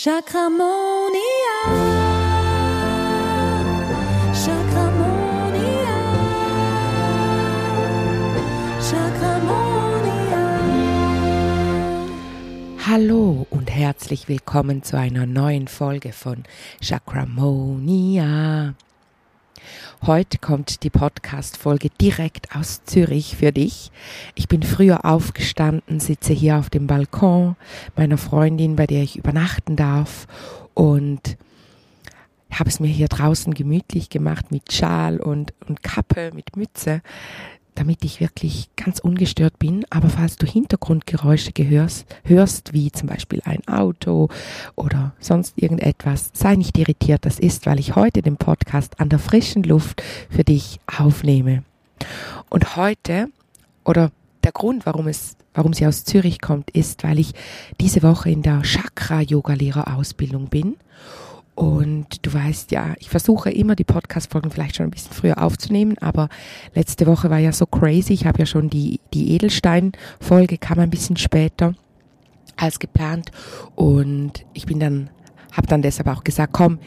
Chakramonia. Chakramonia. Chakramonia. Hallo und herzlich willkommen zu einer neuen Folge von Chakramonia. Heute kommt die Podcast-Folge direkt aus Zürich für dich. Ich bin früher aufgestanden, sitze hier auf dem Balkon meiner Freundin, bei der ich übernachten darf und habe es mir hier draußen gemütlich gemacht mit Schal und, und Kappe, mit Mütze damit ich wirklich ganz ungestört bin. Aber falls du Hintergrundgeräusche gehörst, hörst, wie zum Beispiel ein Auto oder sonst irgendetwas, sei nicht irritiert. Das ist, weil ich heute den Podcast an der frischen Luft für dich aufnehme. Und heute, oder der Grund, warum es warum sie aus Zürich kommt, ist, weil ich diese Woche in der Chakra-Yoga-Lehrerausbildung bin und du weißt ja, ich versuche immer die Podcast-Folgen vielleicht schon ein bisschen früher aufzunehmen, aber letzte Woche war ja so crazy. Ich habe ja schon die, die Edelstein-Folge, kam ein bisschen später als geplant. Und ich bin dann, habe dann deshalb auch gesagt, komm,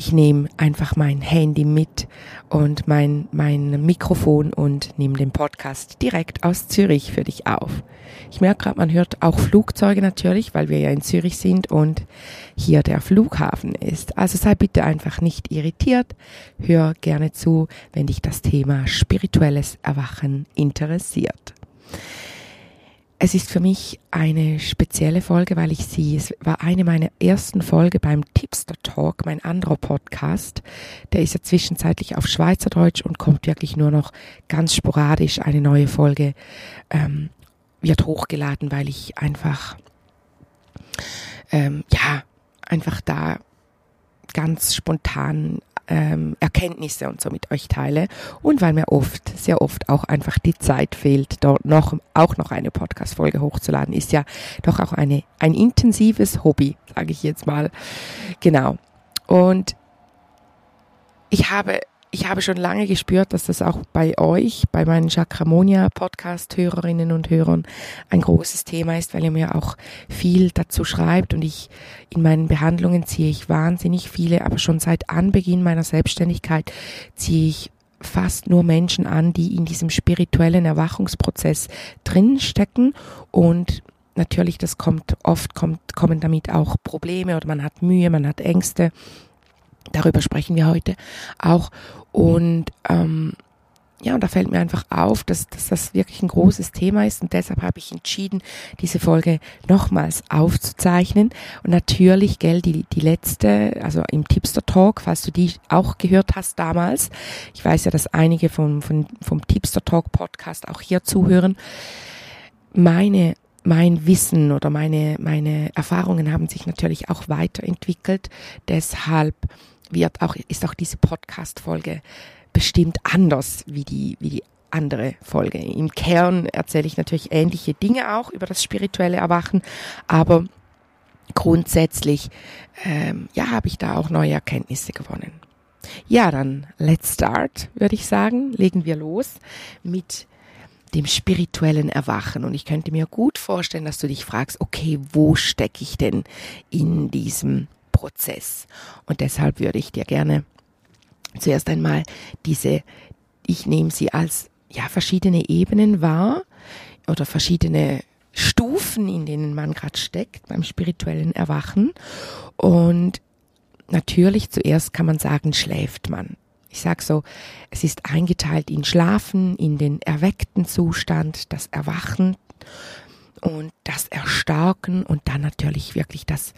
ich nehme einfach mein Handy mit und mein, mein Mikrofon und nehme den Podcast direkt aus Zürich für dich auf. Ich merke gerade, man hört auch Flugzeuge natürlich, weil wir ja in Zürich sind und hier der Flughafen ist. Also sei bitte einfach nicht irritiert. Hör gerne zu, wenn dich das Thema spirituelles Erwachen interessiert. Es ist für mich eine spezielle Folge, weil ich sie, es war eine meiner ersten Folge beim Tipster Talk, mein anderer Podcast. Der ist ja zwischenzeitlich auf Schweizerdeutsch und kommt wirklich nur noch ganz sporadisch. Eine neue Folge ähm, wird hochgeladen, weil ich einfach, ähm, ja, einfach da ganz spontan ähm, Erkenntnisse und so mit euch teile und weil mir oft, sehr oft auch einfach die Zeit fehlt, dort noch auch noch eine Podcast-Folge hochzuladen, ist ja doch auch eine ein intensives Hobby, sage ich jetzt mal. Genau. Und ich habe ich habe schon lange gespürt, dass das auch bei euch, bei meinen Chakramonia Podcast Hörerinnen und Hörern ein großes Thema ist, weil ihr mir auch viel dazu schreibt und ich in meinen Behandlungen ziehe ich wahnsinnig viele, aber schon seit Anbeginn meiner Selbstständigkeit ziehe ich fast nur Menschen an, die in diesem spirituellen Erwachungsprozess drinstecken und natürlich das kommt oft kommt kommen damit auch Probleme oder man hat Mühe, man hat Ängste Darüber sprechen wir heute auch. Und ähm, ja, und da fällt mir einfach auf, dass, dass das wirklich ein großes Thema ist und deshalb habe ich entschieden, diese Folge nochmals aufzuzeichnen. Und natürlich, gell, die, die letzte, also im Tipster Talk, falls du die auch gehört hast damals, ich weiß ja, dass einige vom, vom, vom Tipster Talk Podcast auch hier zuhören, meine mein Wissen oder meine, meine Erfahrungen haben sich natürlich auch weiterentwickelt. Deshalb wird auch, ist auch diese Podcast-Folge bestimmt anders wie die, wie die andere Folge. Im Kern erzähle ich natürlich ähnliche Dinge auch über das spirituelle Erwachen, aber grundsätzlich ähm, ja habe ich da auch neue Erkenntnisse gewonnen. Ja, dann let's start, würde ich sagen. Legen wir los mit dem spirituellen Erwachen. Und ich könnte mir gut vorstellen, dass du dich fragst, okay, wo stecke ich denn in diesem Prozess. Und deshalb würde ich dir gerne zuerst einmal diese, ich nehme sie als ja verschiedene Ebenen wahr oder verschiedene Stufen, in denen man gerade steckt beim spirituellen Erwachen. Und natürlich zuerst kann man sagen, schläft man. Ich sage so, es ist eingeteilt in Schlafen, in den erweckten Zustand, das Erwachen und das Erstarken und dann natürlich wirklich das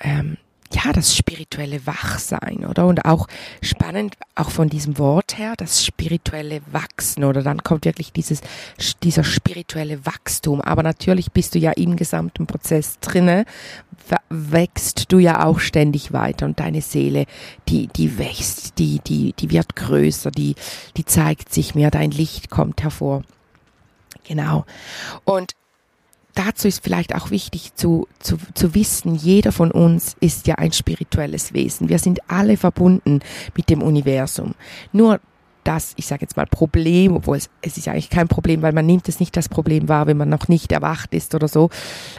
ähm, ja, das spirituelle Wachsein, oder? Und auch spannend, auch von diesem Wort her, das spirituelle Wachsen, oder? Dann kommt wirklich dieses, dieser spirituelle Wachstum. Aber natürlich bist du ja im gesamten Prozess drinne, wächst du ja auch ständig weiter und deine Seele, die, die wächst, die, die, die wird größer, die, die zeigt sich mehr, dein Licht kommt hervor. Genau. Und dazu ist vielleicht auch wichtig zu, zu, zu wissen, jeder von uns ist ja ein spirituelles Wesen. Wir sind alle verbunden mit dem Universum. Nur das, ich sage jetzt mal Problem, obwohl es, es ist eigentlich kein Problem, weil man nimmt es nicht als Problem wahr, wenn man noch nicht erwacht ist oder so,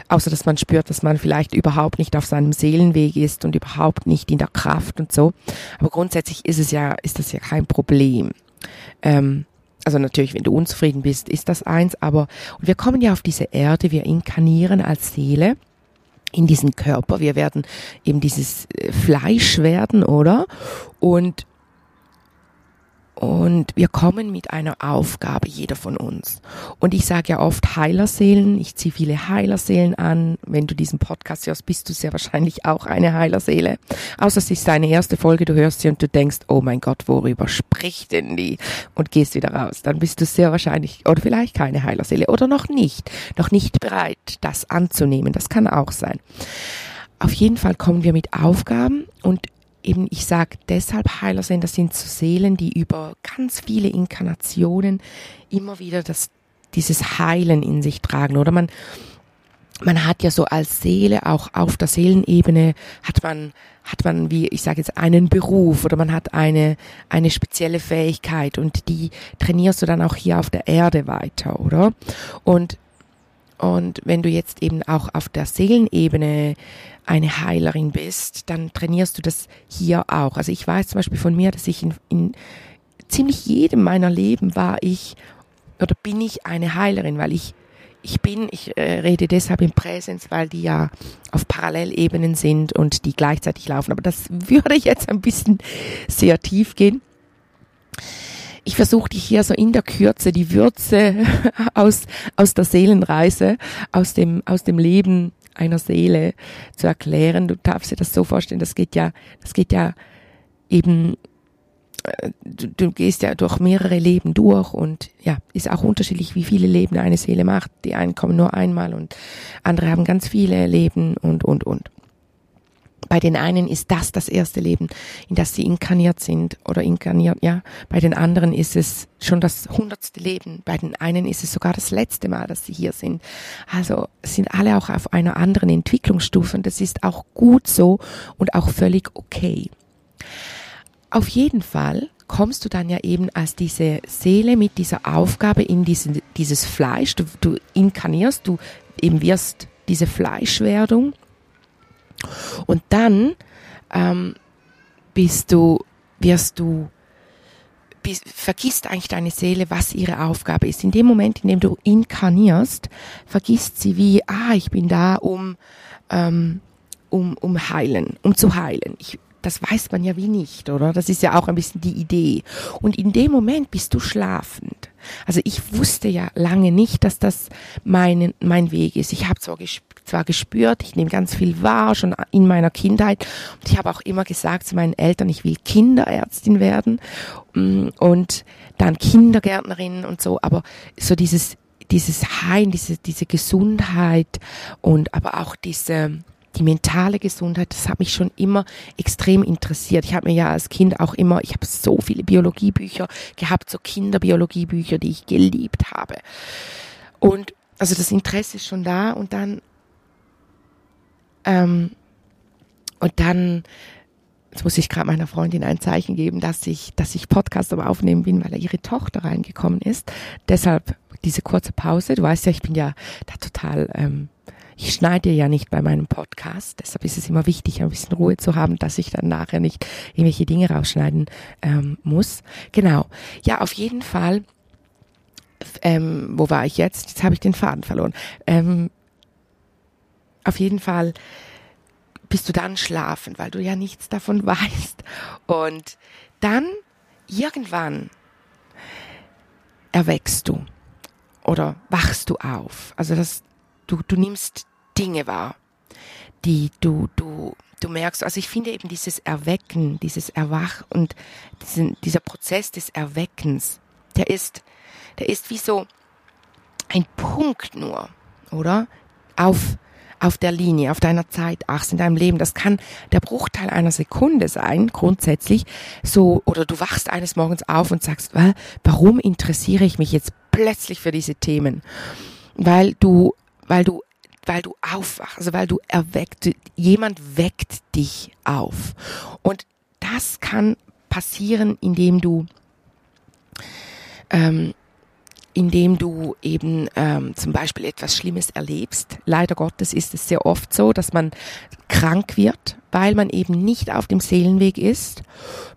außer dass man spürt, dass man vielleicht überhaupt nicht auf seinem Seelenweg ist und überhaupt nicht in der Kraft und so. Aber grundsätzlich ist es ja, ist das ja kein Problem. Ähm, also natürlich, wenn du unzufrieden bist, ist das eins, aber und wir kommen ja auf diese Erde, wir inkarnieren als Seele in diesen Körper, wir werden eben dieses äh, Fleisch werden, oder? Und und wir kommen mit einer Aufgabe, jeder von uns. Und ich sage ja oft Heilerseelen, ich ziehe viele Heilerseelen an. Wenn du diesen Podcast hörst, bist du sehr wahrscheinlich auch eine Heilerseele. Außer es ist deine erste Folge, du hörst sie und du denkst, oh mein Gott, worüber spricht denn die? Und gehst wieder raus. Dann bist du sehr wahrscheinlich, oder vielleicht keine Heilerseele, oder noch nicht, noch nicht bereit, das anzunehmen. Das kann auch sein. Auf jeden Fall kommen wir mit Aufgaben und eben, ich sage deshalb Heiler sind, das sind so Seelen, die über ganz viele Inkarnationen immer wieder das, dieses Heilen in sich tragen. Oder man, man hat ja so als Seele auch auf der Seelenebene hat man hat man wie ich sage jetzt einen Beruf oder man hat eine eine spezielle Fähigkeit und die trainierst du dann auch hier auf der Erde weiter, oder? Und und wenn du jetzt eben auch auf der Seelenebene eine Heilerin bist, dann trainierst du das hier auch. Also ich weiß zum Beispiel von mir, dass ich in, in ziemlich jedem meiner Leben war ich oder bin ich eine Heilerin, weil ich ich bin, ich äh, rede deshalb im Präsens, weil die ja auf Parallelebenen sind und die gleichzeitig laufen. Aber das würde jetzt ein bisschen sehr tief gehen. Ich versuche dich hier so in der Kürze die Würze aus, aus der Seelenreise, aus dem, aus dem Leben einer Seele zu erklären. Du darfst dir das so vorstellen, das geht ja, das geht ja eben, äh, du, du gehst ja durch mehrere Leben durch und ja, ist auch unterschiedlich, wie viele Leben eine Seele macht. Die einen kommen nur einmal und andere haben ganz viele Leben und, und, und. Bei den einen ist das das erste Leben, in das sie inkarniert sind oder inkarniert, ja. Bei den anderen ist es schon das hundertste Leben. Bei den einen ist es sogar das letzte Mal, dass sie hier sind. Also sind alle auch auf einer anderen Entwicklungsstufe und das ist auch gut so und auch völlig okay. Auf jeden Fall kommst du dann ja eben als diese Seele mit dieser Aufgabe in diesen, dieses Fleisch. Du, du inkarnierst, du eben wirst diese Fleischwerdung und dann ähm, bist du, wirst du, bist, vergisst eigentlich deine Seele, was ihre Aufgabe ist. In dem Moment, in dem du inkarnierst, vergisst sie wie, ah, ich bin da, um, ähm, um, um heilen, um zu heilen. Ich, das weiß man ja wie nicht, oder? Das ist ja auch ein bisschen die Idee. Und in dem Moment bist du schlafend. Also ich wusste ja lange nicht, dass das mein, mein Weg ist. Ich habe zwar, zwar gespürt, ich nehme ganz viel wahr, schon in meiner Kindheit. Und ich habe auch immer gesagt zu meinen Eltern, ich will Kinderärztin werden mm, und dann Kindergärtnerin und so. Aber so dieses, dieses Heilen, diese, diese Gesundheit und aber auch diese, die mentale Gesundheit, das hat mich schon immer extrem interessiert. Ich habe mir ja als Kind auch immer, ich habe so viele Biologiebücher gehabt, so Kinderbiologiebücher, die ich geliebt habe. Und also das Interesse ist schon da und dann ähm, und dann Jetzt muss ich gerade meiner Freundin ein Zeichen geben, dass ich, dass ich Podcast am Aufnehmen bin, weil ihre Tochter reingekommen ist. Deshalb diese kurze Pause. Du weißt ja, ich bin ja da total ähm, ich schneide ja nicht bei meinem Podcast, deshalb ist es immer wichtig, ein bisschen Ruhe zu haben, dass ich dann nachher nicht irgendwelche Dinge rausschneiden ähm, muss. Genau. Ja, auf jeden Fall. Ähm, wo war ich jetzt? Jetzt habe ich den Faden verloren. Ähm, auf jeden Fall bist du dann schlafen, weil du ja nichts davon weißt. Und dann irgendwann erweckst du oder wachst du auf. Also das, du, du nimmst Dinge wahr, die du, du, du merkst. Also ich finde eben dieses Erwecken, dieses Erwach und diesen, dieser Prozess des Erweckens, der ist, der ist wie so ein Punkt nur, oder? Auf, auf der Linie, auf deiner Zeitachse in deinem Leben. Das kann der Bruchteil einer Sekunde sein, grundsätzlich. So, oder du wachst eines Morgens auf und sagst, warum interessiere ich mich jetzt plötzlich für diese Themen? Weil du weil du weil du aufwachst, also weil du erweckt, jemand weckt dich auf. Und das kann passieren, indem du ähm, indem du eben ähm, zum Beispiel etwas Schlimmes erlebst. Leider Gottes ist es sehr oft so, dass man krank wird, weil man eben nicht auf dem Seelenweg ist.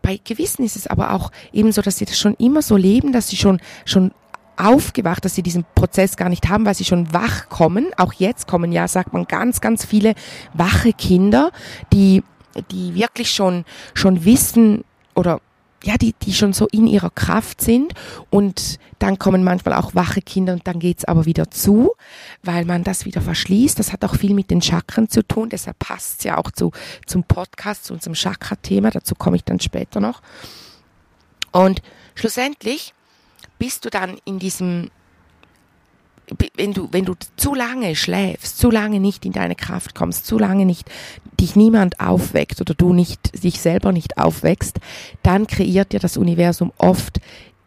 Bei Gewissen ist es aber auch eben so, dass sie das schon immer so leben, dass sie schon schon aufgewacht, dass sie diesen Prozess gar nicht haben, weil sie schon wach kommen. Auch jetzt kommen ja, sagt man, ganz, ganz viele wache Kinder, die, die wirklich schon, schon wissen oder ja, die, die schon so in ihrer Kraft sind und dann kommen manchmal auch wache Kinder und dann geht's aber wieder zu, weil man das wieder verschließt. Das hat auch viel mit den Chakren zu tun, deshalb passt's ja auch zu, zum Podcast, zu unserem Chakra-Thema, dazu komme ich dann später noch. Und schlussendlich bist du dann in diesem wenn du, wenn du zu lange schläfst, zu lange nicht in deine Kraft kommst, zu lange nicht dich niemand aufweckt oder du nicht, dich selber nicht aufwächst, dann kreiert dir das Universum oft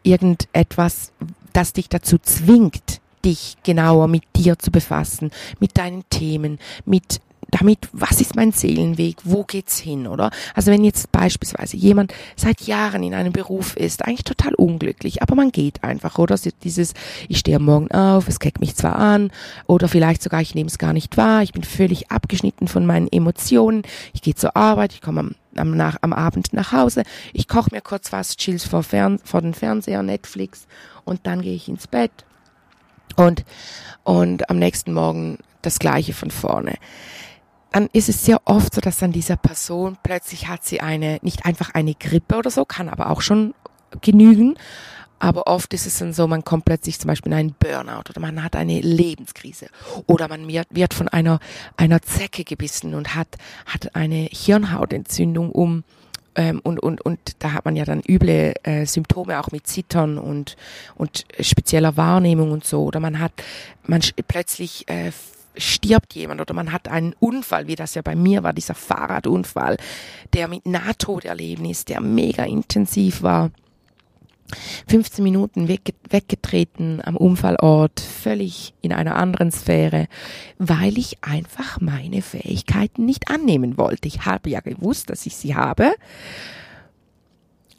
irgendetwas, das dich dazu zwingt, dich genauer mit dir zu befassen, mit deinen Themen, mit damit, was ist mein Seelenweg, wo geht's hin, oder? Also wenn jetzt beispielsweise jemand seit Jahren in einem Beruf ist, eigentlich total unglücklich, aber man geht einfach, oder? Dieses, ich stehe Morgen auf, es keckt mich zwar an, oder vielleicht sogar, ich nehme es gar nicht wahr, ich bin völlig abgeschnitten von meinen Emotionen, ich gehe zur Arbeit, ich komme am am, nach, am Abend nach Hause, ich koche mir kurz was, chill vor, Fern, vor den Fernseher, Netflix und dann gehe ich ins Bett und, und am nächsten Morgen das gleiche von vorne dann ist es sehr oft so, dass dann dieser Person plötzlich hat sie eine, nicht einfach eine Grippe oder so, kann aber auch schon genügen. Aber oft ist es dann so, man kommt plötzlich zum Beispiel in einen Burnout oder man hat eine Lebenskrise oder man wird von einer, einer Zecke gebissen und hat, hat eine Hirnhautentzündung um, ähm, und, und, und da hat man ja dann üble äh, Symptome auch mit Zittern und, und spezieller Wahrnehmung und so. Oder man hat man plötzlich äh, stirbt jemand oder man hat einen Unfall, wie das ja bei mir war, dieser Fahrradunfall, der mit Nahtoderlebnis, der mega intensiv war. 15 Minuten weggetreten am Unfallort, völlig in einer anderen Sphäre, weil ich einfach meine Fähigkeiten nicht annehmen wollte. Ich habe ja gewusst, dass ich sie habe,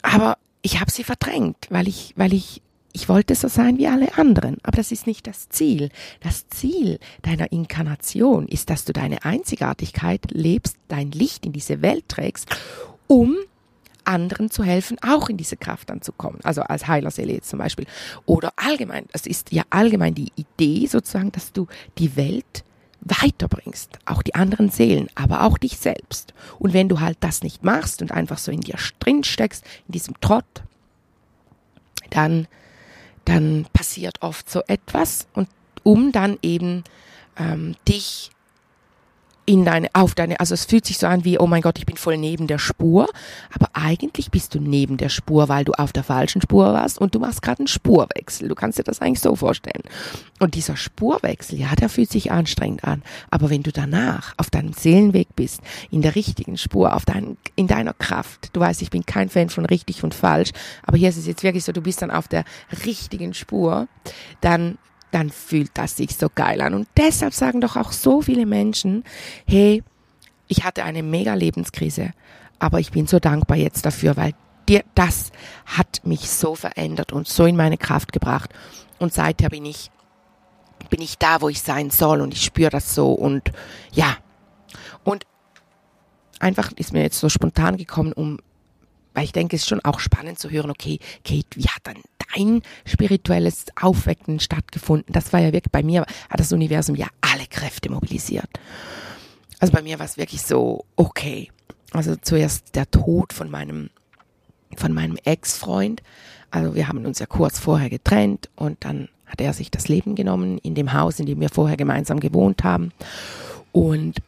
aber ich habe sie verdrängt, weil ich, weil ich ich wollte so sein wie alle anderen, aber das ist nicht das Ziel. Das Ziel deiner Inkarnation ist, dass du deine Einzigartigkeit lebst, dein Licht in diese Welt trägst, um anderen zu helfen, auch in diese Kraft anzukommen. Also als Heilerseele jetzt zum Beispiel. Oder allgemein, es ist ja allgemein die Idee sozusagen, dass du die Welt weiterbringst, auch die anderen Seelen, aber auch dich selbst. Und wenn du halt das nicht machst und einfach so in dir drin steckst, in diesem Trott, dann dann passiert oft so etwas und um dann eben ähm, dich in deine, auf deine, also es fühlt sich so an wie, oh mein Gott, ich bin voll neben der Spur, aber eigentlich bist du neben der Spur, weil du auf der falschen Spur warst und du machst gerade einen Spurwechsel. Du kannst dir das eigentlich so vorstellen. Und dieser Spurwechsel, ja, der fühlt sich anstrengend an. Aber wenn du danach auf deinem Seelenweg bist, in der richtigen Spur, auf dein, in deiner Kraft, du weißt, ich bin kein Fan von richtig und falsch, aber hier ist es jetzt wirklich so, du bist dann auf der richtigen Spur, dann dann fühlt das sich so geil an. Und deshalb sagen doch auch so viele Menschen, hey, ich hatte eine mega Lebenskrise, aber ich bin so dankbar jetzt dafür, weil dir, das hat mich so verändert und so in meine Kraft gebracht. Und seither bin ich, bin ich da, wo ich sein soll und ich spüre das so und ja. Und einfach ist mir jetzt so spontan gekommen, um weil ich denke, es ist schon auch spannend zu hören, okay, Kate, wie hat dann dein spirituelles Aufwecken stattgefunden? Das war ja wirklich, bei mir hat das Universum ja alle Kräfte mobilisiert. Also bei mir war es wirklich so, okay. Also zuerst der Tod von meinem, von meinem Ex-Freund. Also wir haben uns ja kurz vorher getrennt und dann hat er sich das Leben genommen in dem Haus, in dem wir vorher gemeinsam gewohnt haben. Und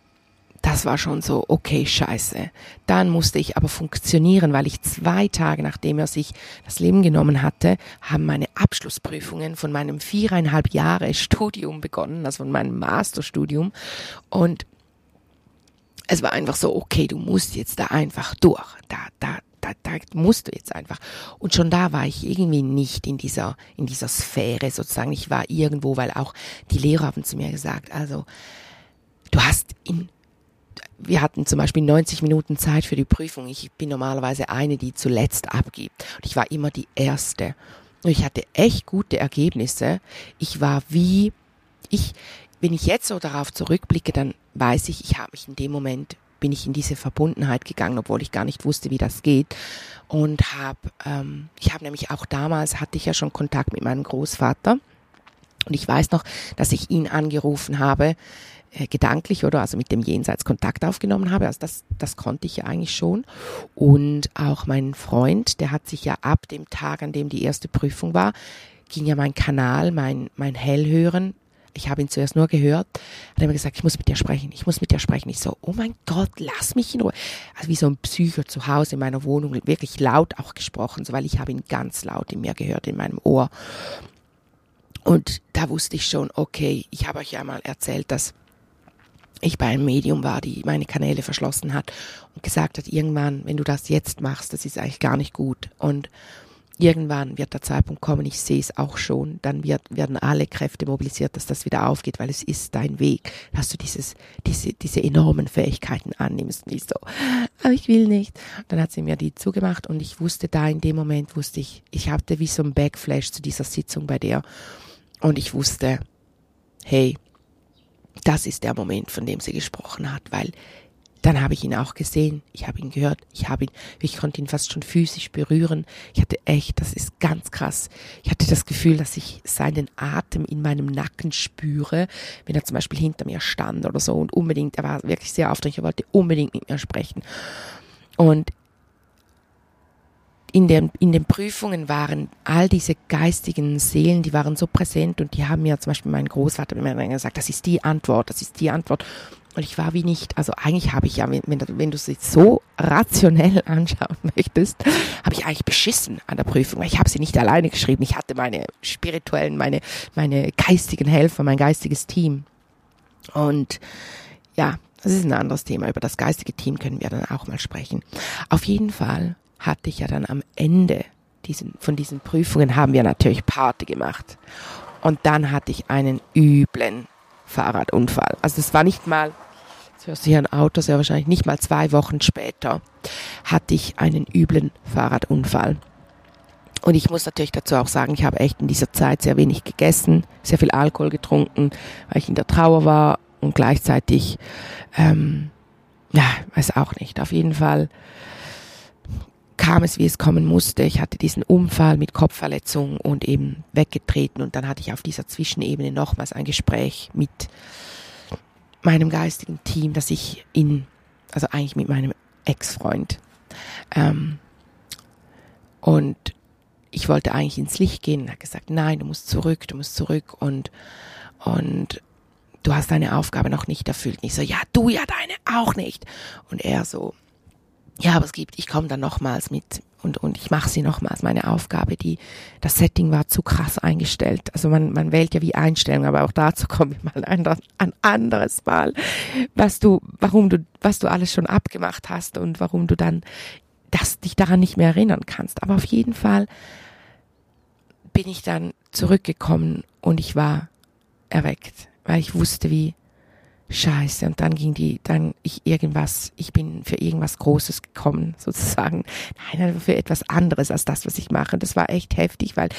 das war schon so, okay, scheiße. Dann musste ich aber funktionieren, weil ich zwei Tage nachdem er sich das Leben genommen hatte, haben meine Abschlussprüfungen von meinem viereinhalb Jahre Studium begonnen, also von meinem Masterstudium. Und es war einfach so, okay, du musst jetzt da einfach durch. Da, da, da, da musst du jetzt einfach. Und schon da war ich irgendwie nicht in dieser, in dieser Sphäre sozusagen. Ich war irgendwo, weil auch die Lehrer haben zu mir gesagt, also, du hast in wir hatten zum Beispiel 90 Minuten Zeit für die Prüfung. Ich bin normalerweise eine, die zuletzt abgibt. Und ich war immer die Erste. ich hatte echt gute Ergebnisse. Ich war wie, ich, wenn ich jetzt so darauf zurückblicke, dann weiß ich, ich habe mich in dem Moment bin ich in diese Verbundenheit gegangen, obwohl ich gar nicht wusste, wie das geht. Und habe, ähm, ich habe nämlich auch damals hatte ich ja schon Kontakt mit meinem Großvater. Und ich weiß noch, dass ich ihn angerufen habe, äh, gedanklich oder also mit dem Jenseits Kontakt aufgenommen habe. Also das, das konnte ich ja eigentlich schon. Und auch mein Freund, der hat sich ja ab dem Tag, an dem die erste Prüfung war, ging ja mein Kanal, mein, mein Hellhören ich habe ihn zuerst nur gehört, hat er mir gesagt, ich muss mit dir sprechen, ich muss mit dir sprechen. Ich so, oh mein Gott, lass mich in Ruhe. Also wie so ein Psycho zu Hause in meiner Wohnung, wirklich laut auch gesprochen, so, weil ich habe ihn ganz laut in mir gehört, in meinem Ohr. Und da wusste ich schon, okay, ich habe euch ja mal erzählt, dass ich bei einem Medium war, die meine Kanäle verschlossen hat und gesagt hat, irgendwann, wenn du das jetzt machst, das ist eigentlich gar nicht gut. Und irgendwann wird der Zeitpunkt kommen, ich sehe es auch schon, dann wird, werden alle Kräfte mobilisiert, dass das wieder aufgeht, weil es ist dein Weg, dass du dieses, diese, diese enormen Fähigkeiten annimmst. Nicht so, aber ich will nicht. Dann hat sie mir die zugemacht und ich wusste da in dem Moment, wusste ich, ich hatte wie so ein Backflash zu dieser Sitzung bei der und ich wusste, hey, das ist der Moment, von dem sie gesprochen hat, weil dann habe ich ihn auch gesehen, ich habe ihn gehört, ich habe ihn, ich konnte ihn fast schon physisch berühren. Ich hatte echt, das ist ganz krass. Ich hatte das Gefühl, dass ich seinen Atem in meinem Nacken spüre, wenn er zum Beispiel hinter mir stand oder so und unbedingt, er war wirklich sehr aufdringlich, er wollte unbedingt mit mir sprechen. Und in den, in den Prüfungen waren all diese geistigen Seelen, die waren so präsent und die haben mir zum Beispiel mein Großvater mir gesagt, das ist die Antwort, das ist die Antwort. Und ich war wie nicht, also eigentlich habe ich ja, wenn, wenn du es so rationell anschauen möchtest, habe ich eigentlich beschissen an der Prüfung. Ich habe sie nicht alleine geschrieben. Ich hatte meine spirituellen, meine, meine geistigen Helfer, mein geistiges Team. Und ja, das ist ein anderes Thema. Über das geistige Team können wir dann auch mal sprechen. Auf jeden Fall hatte ich ja dann am Ende diesen, von diesen Prüfungen haben wir natürlich Party gemacht. Und dann hatte ich einen üblen Fahrradunfall. Also es war nicht mal hörst du hier ein Auto, sehr wahrscheinlich nicht mal zwei Wochen später, hatte ich einen üblen Fahrradunfall. Und ich muss natürlich dazu auch sagen, ich habe echt in dieser Zeit sehr wenig gegessen, sehr viel Alkohol getrunken, weil ich in der Trauer war und gleichzeitig, ähm, ja, weiß auch nicht. Auf jeden Fall kam es, wie es kommen musste. Ich hatte diesen Unfall mit Kopfverletzung und eben weggetreten und dann hatte ich auf dieser Zwischenebene nochmals ein Gespräch mit meinem geistigen Team, dass ich in, also eigentlich mit meinem Ex-Freund, ähm, und ich wollte eigentlich ins Licht gehen und hat gesagt, nein, du musst zurück, du musst zurück und, und du hast deine Aufgabe noch nicht erfüllt. Und ich so, ja, du ja deine auch nicht. Und er so, ja, aber es gibt, ich komme dann nochmals mit und, und ich mache sie nochmals, meine Aufgabe. Die, das Setting war zu krass eingestellt. Also man, man wählt ja wie Einstellungen, aber auch dazu komme ich mal ein, ein anderes Mal, was du, warum du, was du alles schon abgemacht hast und warum du dann das, dich daran nicht mehr erinnern kannst. Aber auf jeden Fall bin ich dann zurückgekommen und ich war erweckt, weil ich wusste, wie, Scheiße. Und dann ging die, dann ich irgendwas, ich bin für irgendwas Großes gekommen, sozusagen. Nein, für etwas anderes als das, was ich mache. Das war echt heftig, weil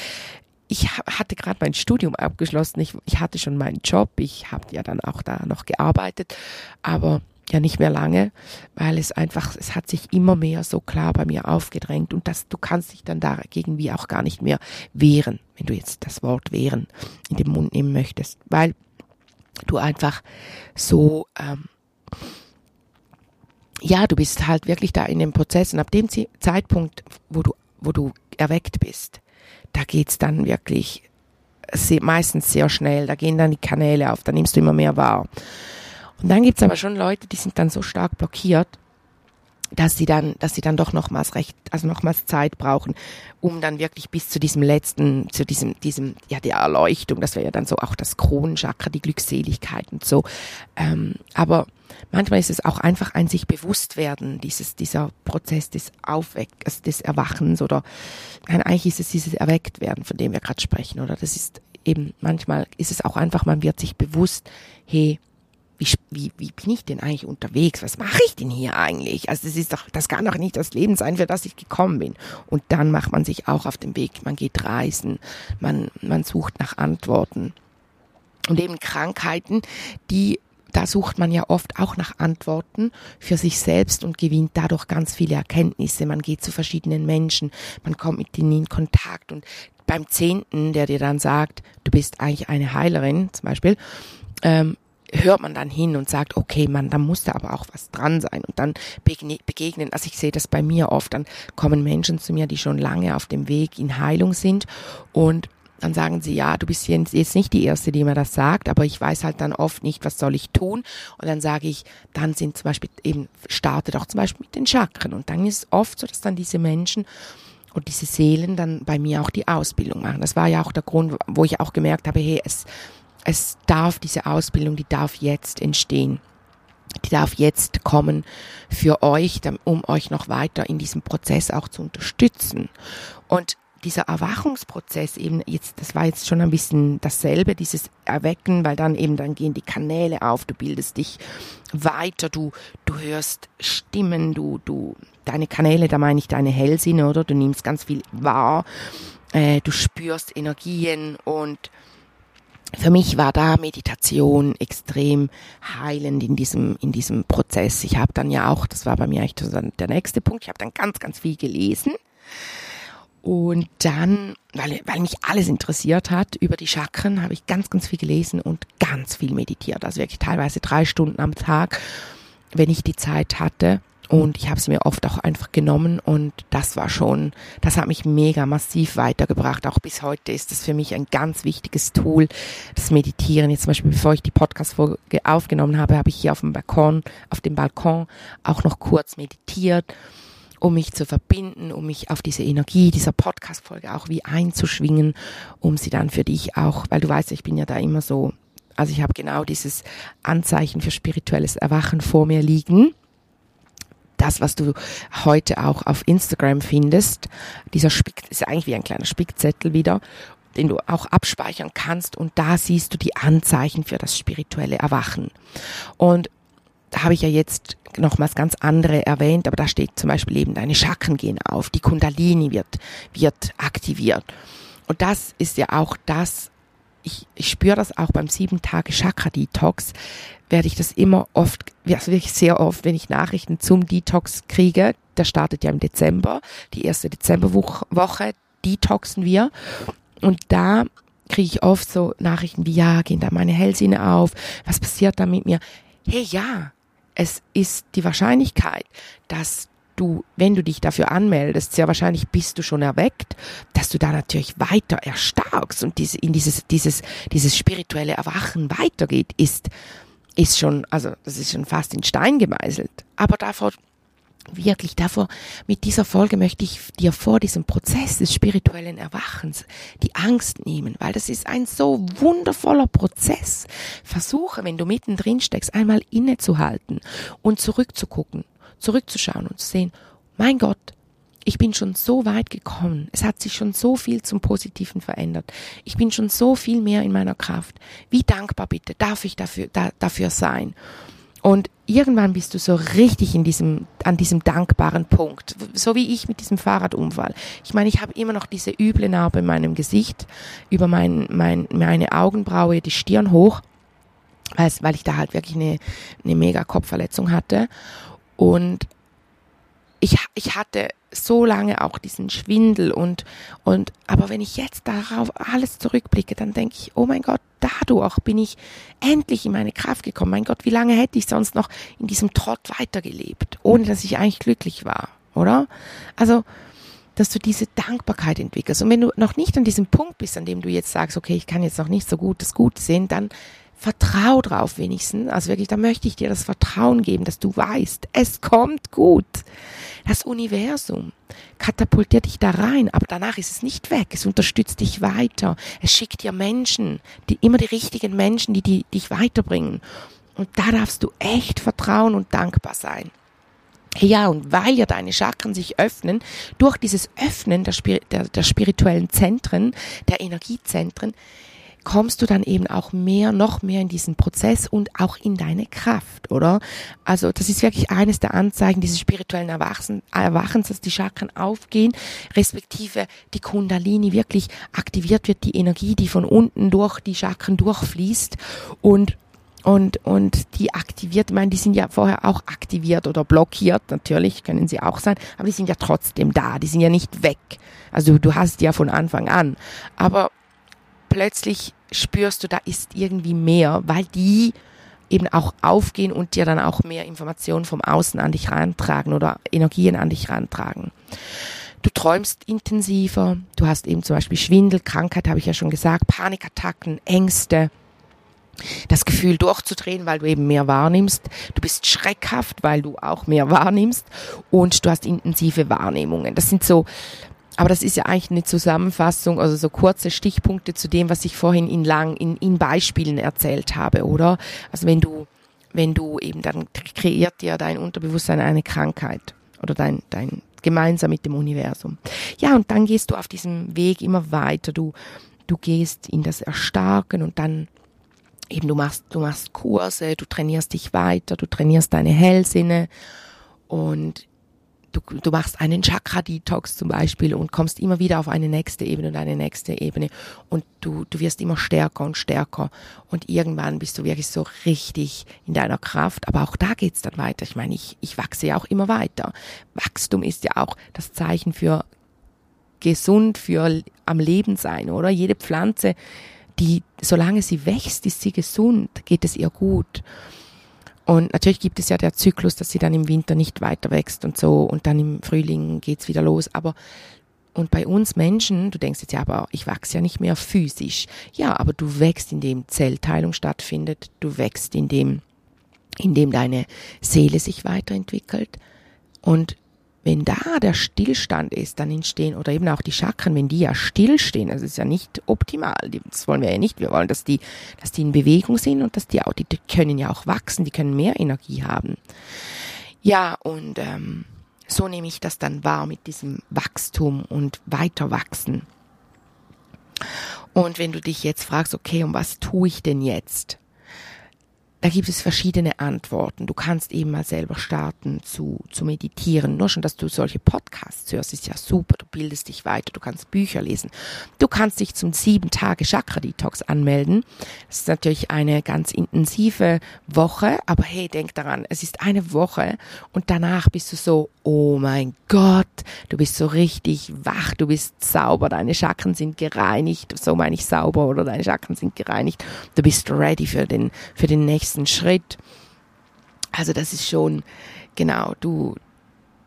ich hatte gerade mein Studium abgeschlossen. Ich, ich hatte schon meinen Job. Ich habe ja dann auch da noch gearbeitet, aber ja nicht mehr lange, weil es einfach, es hat sich immer mehr so klar bei mir aufgedrängt und das, du kannst dich dann dagegen wie auch gar nicht mehr wehren, wenn du jetzt das Wort wehren in den Mund nehmen möchtest, weil du einfach so, ähm, ja, du bist halt wirklich da in dem Prozess und ab dem Zeitpunkt, wo du, wo du erweckt bist, da geht's dann wirklich meistens sehr schnell, da gehen dann die Kanäle auf, da nimmst du immer mehr wahr. Und dann gibt's aber schon Leute, die sind dann so stark blockiert, dass sie dann, dass sie dann doch nochmals recht, also nochmals Zeit brauchen, um dann wirklich bis zu diesem letzten, zu diesem, diesem, ja, der Erleuchtung, das wäre ja dann so auch das Kronenchakra, die Glückseligkeit und so. Ähm, aber manchmal ist es auch einfach ein sich bewusst werden, dieses, dieser Prozess des Aufweck, also des Erwachens oder, nein, eigentlich ist es dieses erweckt werden, von dem wir gerade sprechen, oder das ist eben, manchmal ist es auch einfach, man wird sich bewusst, hey, wie, wie, wie bin ich denn eigentlich unterwegs? Was mache ich denn hier eigentlich? Also das ist doch, das kann doch nicht das Leben sein, für das ich gekommen bin. Und dann macht man sich auch auf den Weg, man geht reisen, man, man sucht nach Antworten. Und eben Krankheiten, die da sucht man ja oft auch nach Antworten für sich selbst und gewinnt dadurch ganz viele Erkenntnisse. Man geht zu verschiedenen Menschen, man kommt mit ihnen in Kontakt und beim Zehnten, der dir dann sagt, du bist eigentlich eine Heilerin zum Beispiel, ähm, hört man dann hin und sagt, okay, man, da muss da aber auch was dran sein und dann begegnen, also ich sehe das bei mir oft, dann kommen Menschen zu mir, die schon lange auf dem Weg in Heilung sind und dann sagen sie, ja, du bist jetzt nicht die Erste, die mir das sagt, aber ich weiß halt dann oft nicht, was soll ich tun. Und dann sage ich, dann sind zum Beispiel eben, starte doch zum Beispiel mit den Chakren. Und dann ist es oft so, dass dann diese Menschen und diese Seelen dann bei mir auch die Ausbildung machen. Das war ja auch der Grund, wo ich auch gemerkt habe, hey, es, es darf diese Ausbildung, die darf jetzt entstehen. Die darf jetzt kommen für euch, um euch noch weiter in diesem Prozess auch zu unterstützen. Und dieser Erwachungsprozess eben jetzt, das war jetzt schon ein bisschen dasselbe, dieses Erwecken, weil dann eben dann gehen die Kanäle auf, du bildest dich weiter, du, du hörst Stimmen, du, du, deine Kanäle, da meine ich deine Hellsinne, oder? Du nimmst ganz viel wahr, äh, du spürst Energien und für mich war da Meditation extrem heilend in diesem, in diesem Prozess. Ich habe dann ja auch, das war bei mir eigentlich der nächste Punkt, ich habe dann ganz, ganz viel gelesen. Und dann, weil, weil mich alles interessiert hat über die Chakren, habe ich ganz, ganz viel gelesen und ganz viel meditiert. Also wirklich teilweise drei Stunden am Tag, wenn ich die Zeit hatte. Und ich habe sie mir oft auch einfach genommen und das war schon, das hat mich mega massiv weitergebracht. Auch bis heute ist das für mich ein ganz wichtiges Tool, das Meditieren. Jetzt zum Beispiel, bevor ich die Podcast-Folge aufgenommen habe, habe ich hier auf dem Balkon, auf dem Balkon auch noch kurz meditiert, um mich zu verbinden, um mich auf diese Energie dieser Podcast-Folge auch wie einzuschwingen, um sie dann für dich auch, weil du weißt, ich bin ja da immer so, also ich habe genau dieses Anzeichen für spirituelles Erwachen vor mir liegen das, was du heute auch auf Instagram findest. Dieser Spick ist eigentlich wie ein kleiner Spickzettel wieder den du auch abspeichern kannst und da siehst du die Anzeichen für das spirituelle Erwachen. Und da habe ich ja jetzt nochmals ganz andere erwähnt, aber da steht zum Beispiel eben deine Chakren gehen auf, die Kundalini wird, wird aktiviert. Und das ist ja auch das, ich, ich spüre das auch beim sieben Tage Chakra Detox, werde ich das immer oft, also wirklich sehr oft, wenn ich Nachrichten zum Detox kriege, der startet ja im Dezember, die erste Dezemberwoche detoxen wir und da kriege ich oft so Nachrichten wie, ja, gehen da meine Hellsinne auf, was passiert da mit mir? Hey, ja, es ist die Wahrscheinlichkeit, dass du, wenn du dich dafür anmeldest, sehr wahrscheinlich bist du schon erweckt, dass du da natürlich weiter erstarkst und diese, in dieses, dieses, dieses spirituelle Erwachen weitergeht, ist, ist schon, also das ist schon fast in Stein gemeißelt. Aber davor, wirklich davor, mit dieser Folge möchte ich dir vor diesem Prozess des spirituellen Erwachens die Angst nehmen, weil das ist ein so wundervoller Prozess. Versuche, wenn du mittendrin steckst, einmal innezuhalten und zurückzugucken, zurückzuschauen und zu sehen, mein Gott, ich bin schon so weit gekommen. Es hat sich schon so viel zum Positiven verändert. Ich bin schon so viel mehr in meiner Kraft. Wie dankbar bitte darf ich dafür, da, dafür sein? Und irgendwann bist du so richtig in diesem, an diesem dankbaren Punkt. So wie ich mit diesem Fahrradunfall. Ich meine, ich habe immer noch diese üble Narbe in meinem Gesicht, über mein, mein, meine Augenbraue, die Stirn hoch, weil ich da halt wirklich eine, eine mega Kopfverletzung hatte. Und ich, ich hatte so lange auch diesen Schwindel und, und, aber wenn ich jetzt darauf alles zurückblicke, dann denke ich, oh mein Gott, dadurch bin ich endlich in meine Kraft gekommen. Mein Gott, wie lange hätte ich sonst noch in diesem Trott weitergelebt, ohne dass ich eigentlich glücklich war, oder? Also, dass du diese Dankbarkeit entwickelst. Und wenn du noch nicht an diesem Punkt bist, an dem du jetzt sagst, okay, ich kann jetzt noch nicht so gut das Gute sehen, dann vertrau drauf wenigstens. Also wirklich, da möchte ich dir das Vertrauen geben, dass du weißt, es kommt gut. Das Universum katapultiert dich da rein, aber danach ist es nicht weg. Es unterstützt dich weiter. Es schickt dir Menschen, die, immer die richtigen Menschen, die, die dich weiterbringen. Und da darfst du echt vertrauen und dankbar sein. Ja, und weil ja deine Chakren sich öffnen, durch dieses Öffnen der, der, der spirituellen Zentren, der Energiezentren, kommst du dann eben auch mehr, noch mehr in diesen Prozess und auch in deine Kraft, oder? Also das ist wirklich eines der Anzeigen dieses spirituellen Erwachens, dass die Chakren aufgehen, respektive die Kundalini wirklich aktiviert wird, die Energie, die von unten durch die Chakren durchfließt und und, und die aktiviert, ich meine, die sind ja vorher auch aktiviert oder blockiert, natürlich können sie auch sein, aber die sind ja trotzdem da, die sind ja nicht weg. Also du hast ja von Anfang an. Aber plötzlich spürst du, da ist irgendwie mehr, weil die eben auch aufgehen und dir dann auch mehr Informationen vom Außen an dich rantragen oder Energien an dich rantragen. Du träumst intensiver, du hast eben zum Beispiel Schwindel, Krankheit, habe ich ja schon gesagt, Panikattacken, Ängste, das Gefühl durchzudrehen, weil du eben mehr wahrnimmst. Du bist schreckhaft, weil du auch mehr wahrnimmst und du hast intensive Wahrnehmungen. Das sind so aber das ist ja eigentlich eine Zusammenfassung, also so kurze Stichpunkte zu dem, was ich vorhin in lang, in, in Beispielen erzählt habe, oder? Also wenn du, wenn du eben dann kreiert dir dein Unterbewusstsein eine Krankheit oder dein, dein, gemeinsam mit dem Universum. Ja, und dann gehst du auf diesem Weg immer weiter. Du, du gehst in das Erstarken und dann eben du machst, du machst Kurse, du trainierst dich weiter, du trainierst deine Hellsinne und du, du machst einen Chakra-Detox zum Beispiel und kommst immer wieder auf eine nächste Ebene und eine nächste Ebene und du, du wirst immer stärker und stärker und irgendwann bist du wirklich so richtig in deiner Kraft, aber auch da geht's dann weiter. Ich meine, ich, ich wachse ja auch immer weiter. Wachstum ist ja auch das Zeichen für gesund, für am Leben sein, oder? Jede Pflanze, die, solange sie wächst, ist sie gesund, geht es ihr gut. Und natürlich gibt es ja der Zyklus, dass sie dann im Winter nicht weiter wächst und so und dann im Frühling geht's wieder los. Aber und bei uns Menschen, du denkst jetzt ja, aber ich wachse ja nicht mehr physisch. Ja, aber du wächst, indem Zellteilung stattfindet, du wächst, indem, indem deine Seele sich weiterentwickelt. Und wenn da der Stillstand ist, dann entstehen, oder eben auch die Chakren, wenn die ja stillstehen, das ist ja nicht optimal, das wollen wir ja nicht, wir wollen, dass die, dass die in Bewegung sind und dass die auch, die, die können ja auch wachsen, die können mehr Energie haben. Ja, und ähm, so nehme ich das dann wahr mit diesem Wachstum und Weiterwachsen. Und wenn du dich jetzt fragst, okay, und was tue ich denn jetzt? Da gibt es verschiedene Antworten. Du kannst eben mal selber starten zu, zu meditieren. Nur schon, dass du solche Podcasts hörst, ist ja super. Du bildest dich weiter, du kannst Bücher lesen. Du kannst dich zum sieben Tage Chakra Detox anmelden. Das ist natürlich eine ganz intensive Woche, aber hey, denk daran, es ist eine Woche und danach bist du so, oh mein Gott, du bist so richtig wach, du bist sauber, deine Chakren sind gereinigt, so meine ich sauber oder deine Chakren sind gereinigt. Du bist ready für den, für den nächsten Schritt. Also das ist schon, genau, du,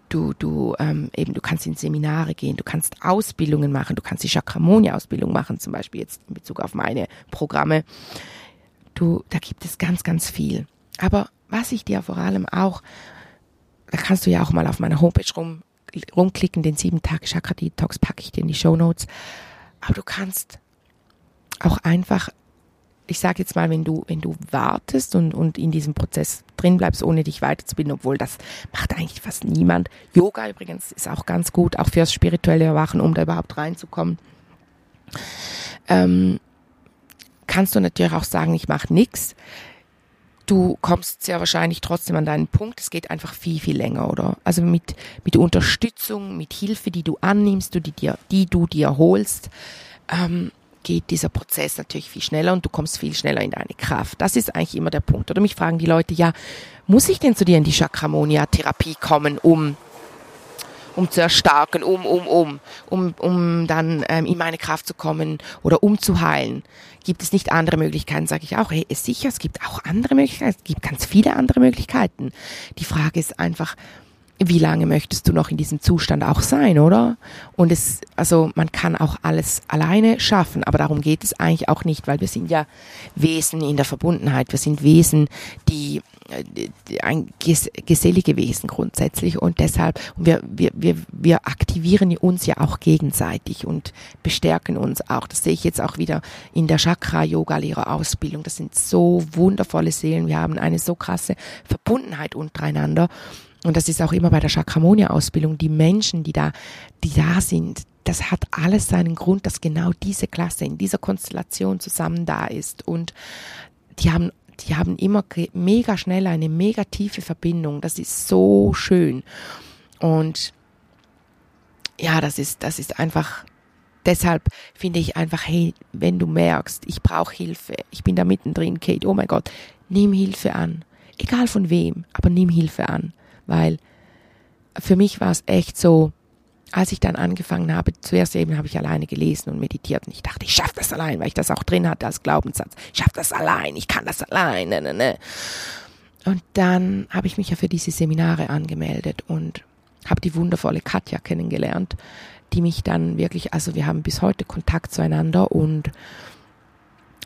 du, du, ähm, eben, du kannst in Seminare gehen, du kannst Ausbildungen machen, du kannst die Chakramoni-Ausbildung machen, zum Beispiel jetzt in Bezug auf meine Programme. Du, da gibt es ganz, ganz viel. Aber was ich dir vor allem auch, da kannst du ja auch mal auf meiner Homepage rum, rumklicken, den sieben Tage Chakra Detox packe ich dir in die Show Notes. Aber du kannst auch einfach ich sage jetzt mal, wenn du, wenn du wartest und, und in diesem Prozess drin bleibst, ohne dich weiterzubilden, obwohl das macht eigentlich fast niemand. Yoga übrigens ist auch ganz gut, auch fürs spirituelle Erwachen, um da überhaupt reinzukommen. Ähm, kannst du natürlich auch sagen, ich mache nichts. Du kommst sehr wahrscheinlich trotzdem an deinen Punkt. Es geht einfach viel, viel länger, oder? Also mit, mit Unterstützung, mit Hilfe, die du annimmst, die, dir, die du dir holst, ähm, geht dieser Prozess natürlich viel schneller und du kommst viel schneller in deine Kraft. Das ist eigentlich immer der Punkt. Oder mich fragen die Leute, ja, muss ich denn zu dir in die Chakramonia-Therapie kommen, um um zu erstarken, um, um, um, um, um dann ähm, in meine Kraft zu kommen oder um zu heilen. Gibt es nicht andere Möglichkeiten, sage ich auch, hey, ist sicher, es gibt auch andere Möglichkeiten, es gibt ganz viele andere Möglichkeiten. Die Frage ist einfach, wie lange möchtest du noch in diesem Zustand auch sein, oder? Und es, also man kann auch alles alleine schaffen, aber darum geht es eigentlich auch nicht, weil wir sind ja Wesen in der Verbundenheit. Wir sind Wesen, die, die ein gesellige Wesen grundsätzlich und deshalb wir, wir, wir, wir aktivieren uns ja auch gegenseitig und bestärken uns auch. Das sehe ich jetzt auch wieder in der Chakra-Yoga-Lehrerausbildung. Das sind so wundervolle Seelen. Wir haben eine so krasse Verbundenheit untereinander und das ist auch immer bei der Chakramonia-Ausbildung, die Menschen, die da, die da sind, das hat alles seinen Grund, dass genau diese Klasse in dieser Konstellation zusammen da ist. Und die haben, die haben immer mega schnell eine mega tiefe Verbindung. Das ist so schön. Und ja, das ist, das ist einfach, deshalb finde ich einfach, hey, wenn du merkst, ich brauche Hilfe, ich bin da mittendrin, Kate, oh mein Gott, nimm Hilfe an. Egal von wem, aber nimm Hilfe an. Weil für mich war es echt so, als ich dann angefangen habe, zuerst eben habe ich alleine gelesen und meditiert und ich dachte, ich schaffe das allein, weil ich das auch drin hatte als Glaubenssatz. Ich schaffe das allein, ich kann das allein. Ne, ne, ne. Und dann habe ich mich ja für diese Seminare angemeldet und habe die wundervolle Katja kennengelernt, die mich dann wirklich, also wir haben bis heute Kontakt zueinander und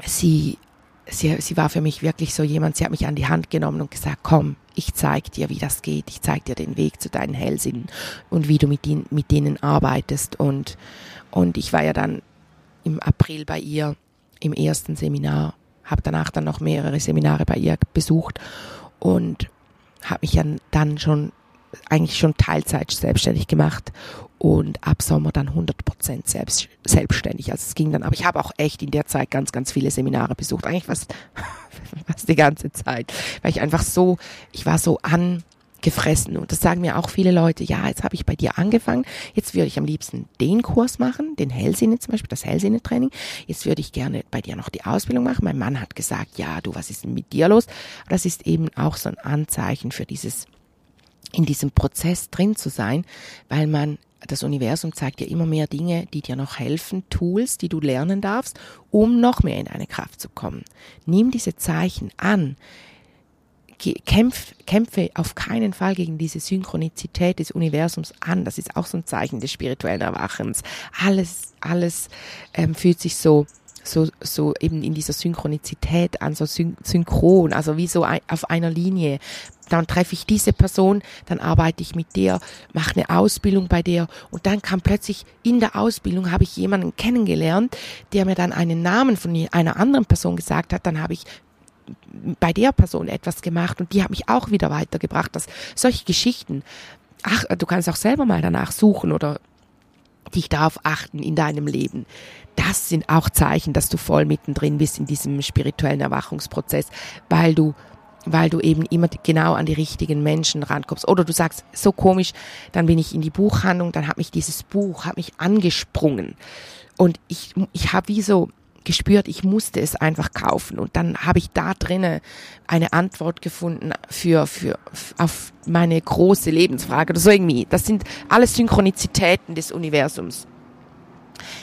sie, sie, sie war für mich wirklich so jemand, sie hat mich an die Hand genommen und gesagt, komm, ich zeig dir, wie das geht, ich zeig dir den Weg zu deinen Hellsinnen und wie du mit, ihnen, mit denen arbeitest. Und, und ich war ja dann im April bei ihr im ersten Seminar, habe danach dann noch mehrere Seminare bei ihr besucht und habe mich dann schon eigentlich schon Teilzeit selbstständig gemacht und ab Sommer dann 100 Prozent selbst, selbstständig. Also es ging dann, aber ich habe auch echt in der Zeit ganz, ganz viele Seminare besucht, eigentlich fast, fast die ganze Zeit, weil ich einfach so, ich war so angefressen und das sagen mir auch viele Leute, ja, jetzt habe ich bei dir angefangen, jetzt würde ich am liebsten den Kurs machen, den Hellsinne zum Beispiel, das Hellsinne-Training, jetzt würde ich gerne bei dir noch die Ausbildung machen. Mein Mann hat gesagt, ja, du, was ist denn mit dir los? Das ist eben auch so ein Anzeichen für dieses in diesem Prozess drin zu sein, weil man das Universum zeigt dir immer mehr Dinge, die dir noch helfen, Tools, die du lernen darfst, um noch mehr in deine Kraft zu kommen. Nimm diese Zeichen an. Kämpf, kämpfe auf keinen Fall gegen diese Synchronizität des Universums an. Das ist auch so ein Zeichen des spirituellen Erwachens. Alles, alles ähm, fühlt sich so so, so eben in dieser Synchronizität an, so syn synchron, also wie so ein, auf einer Linie. Dann treffe ich diese Person, dann arbeite ich mit der, mache eine Ausbildung bei der und dann kam plötzlich in der Ausbildung habe ich jemanden kennengelernt, der mir dann einen Namen von einer anderen Person gesagt hat, dann habe ich bei der Person etwas gemacht und die hat mich auch wieder weitergebracht. Das, solche Geschichten. Ach, du kannst auch selber mal danach suchen oder dich darauf achten in deinem Leben. Das sind auch Zeichen, dass du voll mittendrin bist in diesem spirituellen Erwachungsprozess, weil du weil du eben immer genau an die richtigen Menschen rankommst. Oder du sagst, so komisch, dann bin ich in die Buchhandlung, dann hat mich dieses Buch, hat mich angesprungen. Und ich, ich habe wie so gespürt, ich musste es einfach kaufen. Und dann habe ich da drinnen eine Antwort gefunden für, für, auf meine große Lebensfrage oder so irgendwie. Das sind alles Synchronizitäten des Universums.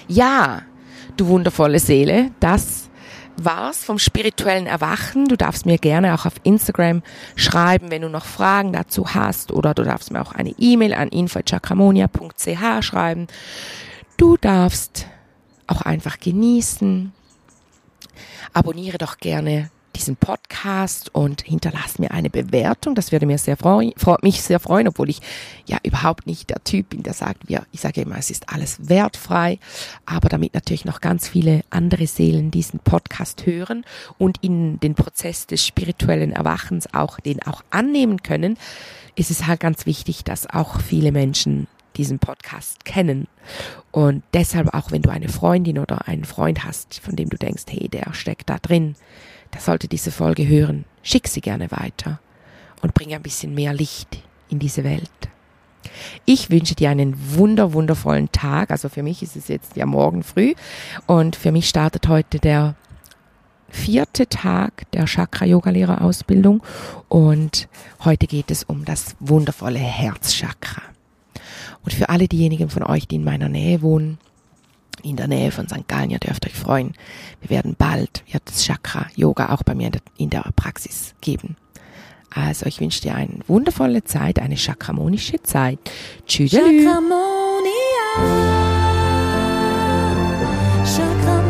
Ja, du wundervolle Seele, das war's vom spirituellen Erwachen. Du darfst mir gerne auch auf Instagram schreiben, wenn du noch Fragen dazu hast oder du darfst mir auch eine E-Mail an info.chakramonia.ch schreiben. Du darfst auch einfach genießen. Abonniere doch gerne diesen Podcast und hinterlass mir eine Bewertung. Das würde mir sehr freuen, mich sehr freuen, obwohl ich ja überhaupt nicht der Typ bin, der sagt, wir, ich sage immer, es ist alles wertfrei, aber damit natürlich noch ganz viele andere Seelen diesen Podcast hören und in den Prozess des spirituellen Erwachens auch den auch annehmen können, ist es halt ganz wichtig, dass auch viele Menschen diesen Podcast kennen. Und deshalb auch, wenn du eine Freundin oder einen Freund hast, von dem du denkst, hey, der steckt da drin, der sollte diese Folge hören, schick sie gerne weiter und bring ein bisschen mehr Licht in diese Welt. Ich wünsche dir einen wunder, wundervollen Tag. Also für mich ist es jetzt ja morgen früh und für mich startet heute der vierte Tag der Chakra-Yoga-Lehrerausbildung und heute geht es um das wundervolle Herzchakra. Und für alle diejenigen von euch, die in meiner Nähe wohnen, in der Nähe von St. Gallen, ihr dürft euch freuen. Wir werden bald, wird es Chakra Yoga auch bei mir in der Praxis geben. Also ich wünsche dir eine wundervolle Zeit, eine chakramonische Zeit. Tschüss. Chakramonia. Chakramonia.